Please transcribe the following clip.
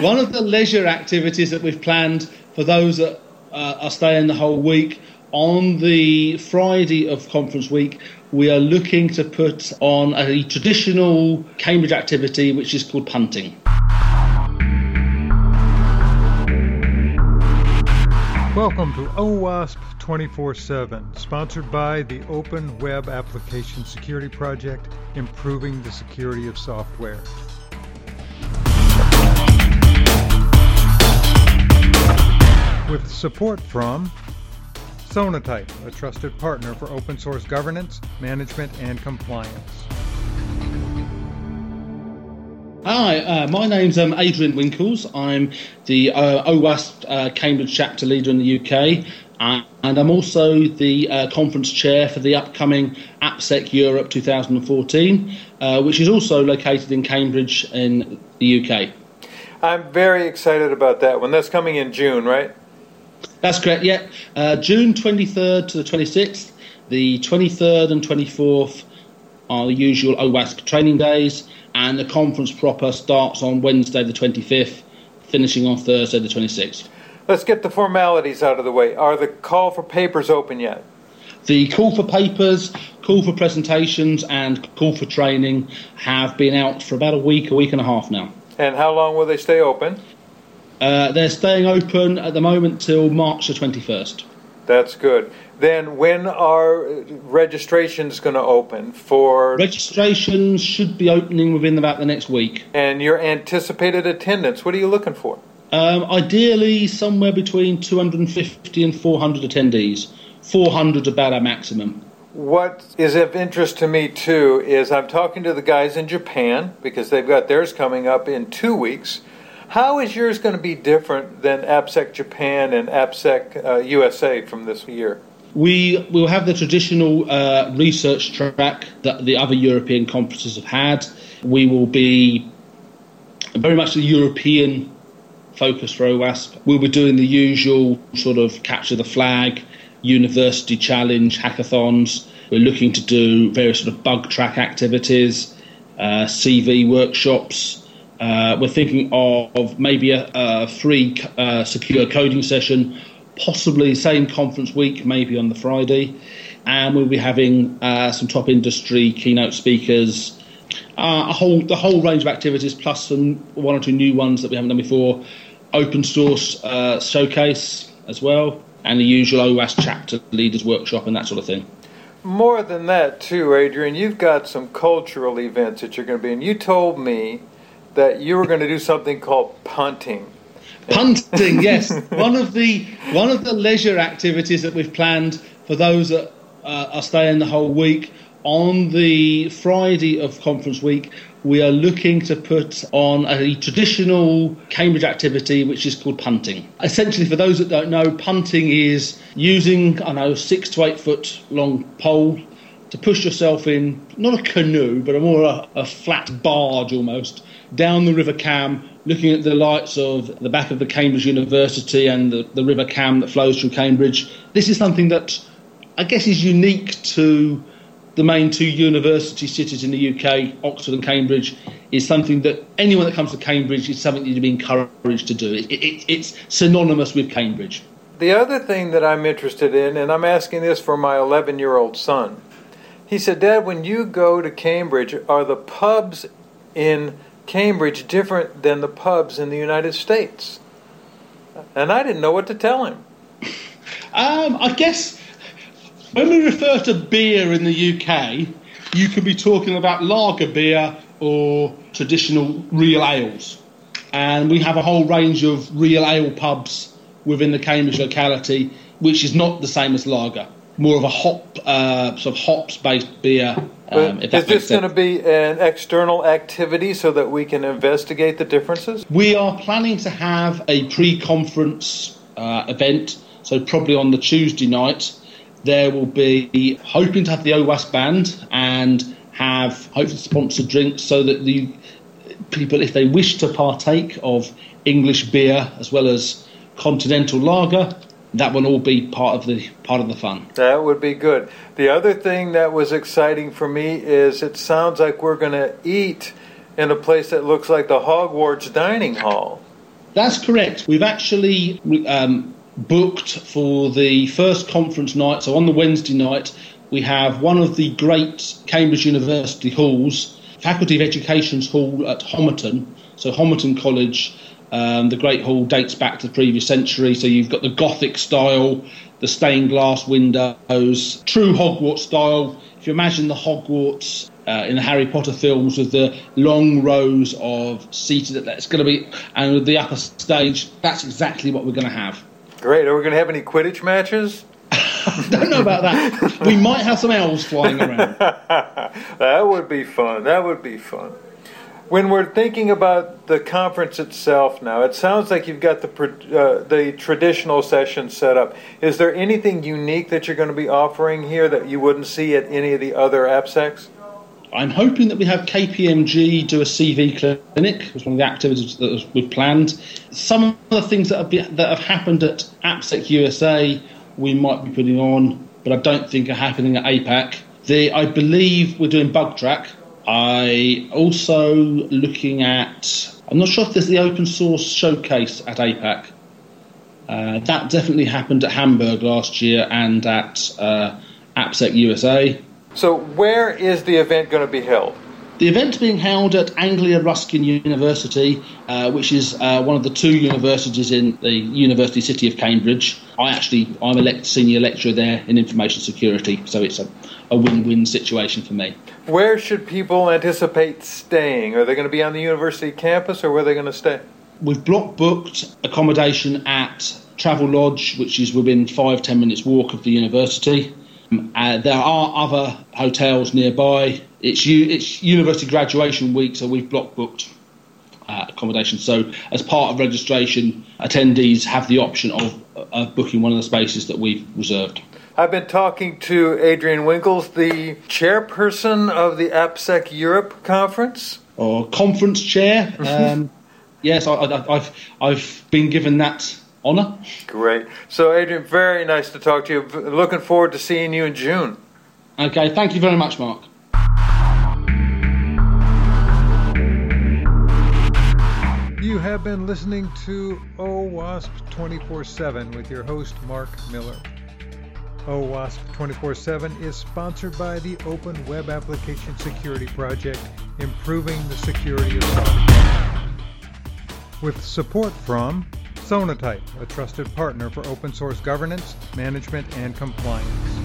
one of the leisure activities that we've planned for those that uh, are staying the whole week on the Friday of conference week, we are looking to put on a traditional Cambridge activity which is called punting. Welcome to OWASP 24 7, sponsored by the Open Web Application Security Project, improving the security of software. Support from Sonatype, a trusted partner for open source governance, management, and compliance. Hi, uh, my name's um, Adrian Winckles. I'm the uh, OWASP uh, Cambridge chapter leader in the UK, uh, and I'm also the uh, conference chair for the upcoming AppSec Europe 2014, uh, which is also located in Cambridge in the UK. I'm very excited about that one. That's coming in June, right? That's correct, yeah. Uh, June 23rd to the 26th. The 23rd and 24th are the usual OWASP training days and the conference proper starts on Wednesday the 25th, finishing on Thursday the 26th. Let's get the formalities out of the way. Are the call for papers open yet? The call for papers, call for presentations, and call for training have been out for about a week, a week and a half now. And how long will they stay open? Uh, they're staying open at the moment till March the 21st. That's good. Then when are registrations going to open for? Registrations should be opening within about the next week. And your anticipated attendance, what are you looking for? Um, ideally, somewhere between 250 and 400 attendees. 400 about our maximum. What is of interest to me too is I'm talking to the guys in Japan because they've got theirs coming up in two weeks. How is yours going to be different than AppSec Japan and AppSec uh, USA from this year? We will have the traditional uh, research track that the other European conferences have had. We will be very much the European focus for OWASP. We'll be doing the usual sort of capture the flag, university challenge, hackathons. We're looking to do various sort of bug track activities, uh, CV workshops, uh, we're thinking of, maybe a, a free uh, secure coding session, possibly same conference week, maybe on the Friday. And we'll be having uh, some top industry keynote speakers, uh, a whole the whole range of activities, plus some one or two new ones that we haven't done before. Open source uh, showcase as well, and the usual OWASP chapter leaders workshop and that sort of thing. More than that, too, Adrian, you've got some cultural events that you're going to be in. You told me that you were going to do something called punting. Punting, yes, one of the one of the leisure activities that we've planned for those that uh, are staying the whole week. On the Friday of conference week, we are looking to put on a traditional Cambridge activity which is called punting. Essentially, for those that don't know, punting is using, I know, six to eight foot long pole to push yourself in, not a canoe, but a more a, a flat barge almost, down the River Cam, looking at the lights of the back of the Cambridge University and the, the River Cam that flows through Cambridge. This is something that I guess is unique to the main two university cities in the UK, Oxford and Cambridge, is something that anyone that comes to Cambridge is something you'd be encouraged to do. It, it, it's synonymous with Cambridge. The other thing that I'm interested in, and I'm asking this for my 11 year old son, he said, Dad, when you go to Cambridge, are the pubs in Cambridge different than the pubs in the United States? And I didn't know what to tell him. Um, I guess when we refer to beer in the UK, you could be talking about lager beer or traditional real ales. And we have a whole range of real ale pubs within the Cambridge locality, which is not the same as lager. More of a hop, uh, sort of hops based beer um, is this going to be an external activity so that we can investigate the differences? We are planning to have a pre conference uh, event, so probably on the Tuesday night. There will be hoping to have the OWASP band and have hopefully sponsored drinks so that the people, if they wish to partake of English beer as well as continental lager, that will all be part of the part of the fun. That would be good. The other thing that was exciting for me is it sounds like we're going to eat in a place that looks like the Hogwarts dining hall. That's correct. We've actually um, booked for the first conference night. So on the Wednesday night, we have one of the great Cambridge University halls, Faculty of Education's hall at Homerton. So Homerton College, um, the Great Hall dates back to the previous century. So you've got the Gothic style, the stained glass windows, true Hogwarts style. If you imagine the Hogwarts uh, in the Harry Potter films with the long rows of seated, that's going to be, and with the upper stage, that's exactly what we're going to have. Great. Are we going to have any Quidditch matches? Don't know about that. We might have some elves flying around. that would be fun. That would be fun. When we're thinking about the conference itself now, it sounds like you've got the uh, the traditional session set up. Is there anything unique that you're going to be offering here that you wouldn't see at any of the other AppSecs? I'm hoping that we have KPMG do a CV clinic. It's one of the activities that we've planned. Some of the things that have, been, that have happened at AppSec USA we might be putting on, but I don't think are happening at APAC. The, I believe we're doing Bug Track. I also looking at. I'm not sure if there's the open source showcase at APAC. Uh, that definitely happened at Hamburg last year and at uh, AppSec USA. So, where is the event going to be held? The event being held at Anglia Ruskin University, uh, which is uh, one of the two universities in the University City of Cambridge. I actually I'm a senior lecturer there in information security, so it's a, a win-win situation for me. Where should people anticipate staying? Are they going to be on the university campus, or where are they going to stay? We've block booked accommodation at Travelodge, which is within five ten minutes walk of the university. Um, uh, there are other hotels nearby it's it's university graduation week, so we've block booked uh, accommodation. So as part of registration, attendees have the option of, of booking one of the spaces that we've reserved. I've been talking to Adrian Winckles, the chairperson of the AppSec Europe conference. Or conference chair. Um, yes, I, have I've been given that honour. Great. So, Adrian, very nice to talk to you. Looking forward to seeing you in June. Okay, thank you very much, Mark. You have been listening to OWASP 24 7 with your host, Mark Miller. OWASP 24 7 is sponsored by the Open Web Application Security Project, improving the security of software. With support from Sonatype, a trusted partner for open source governance, management, and compliance.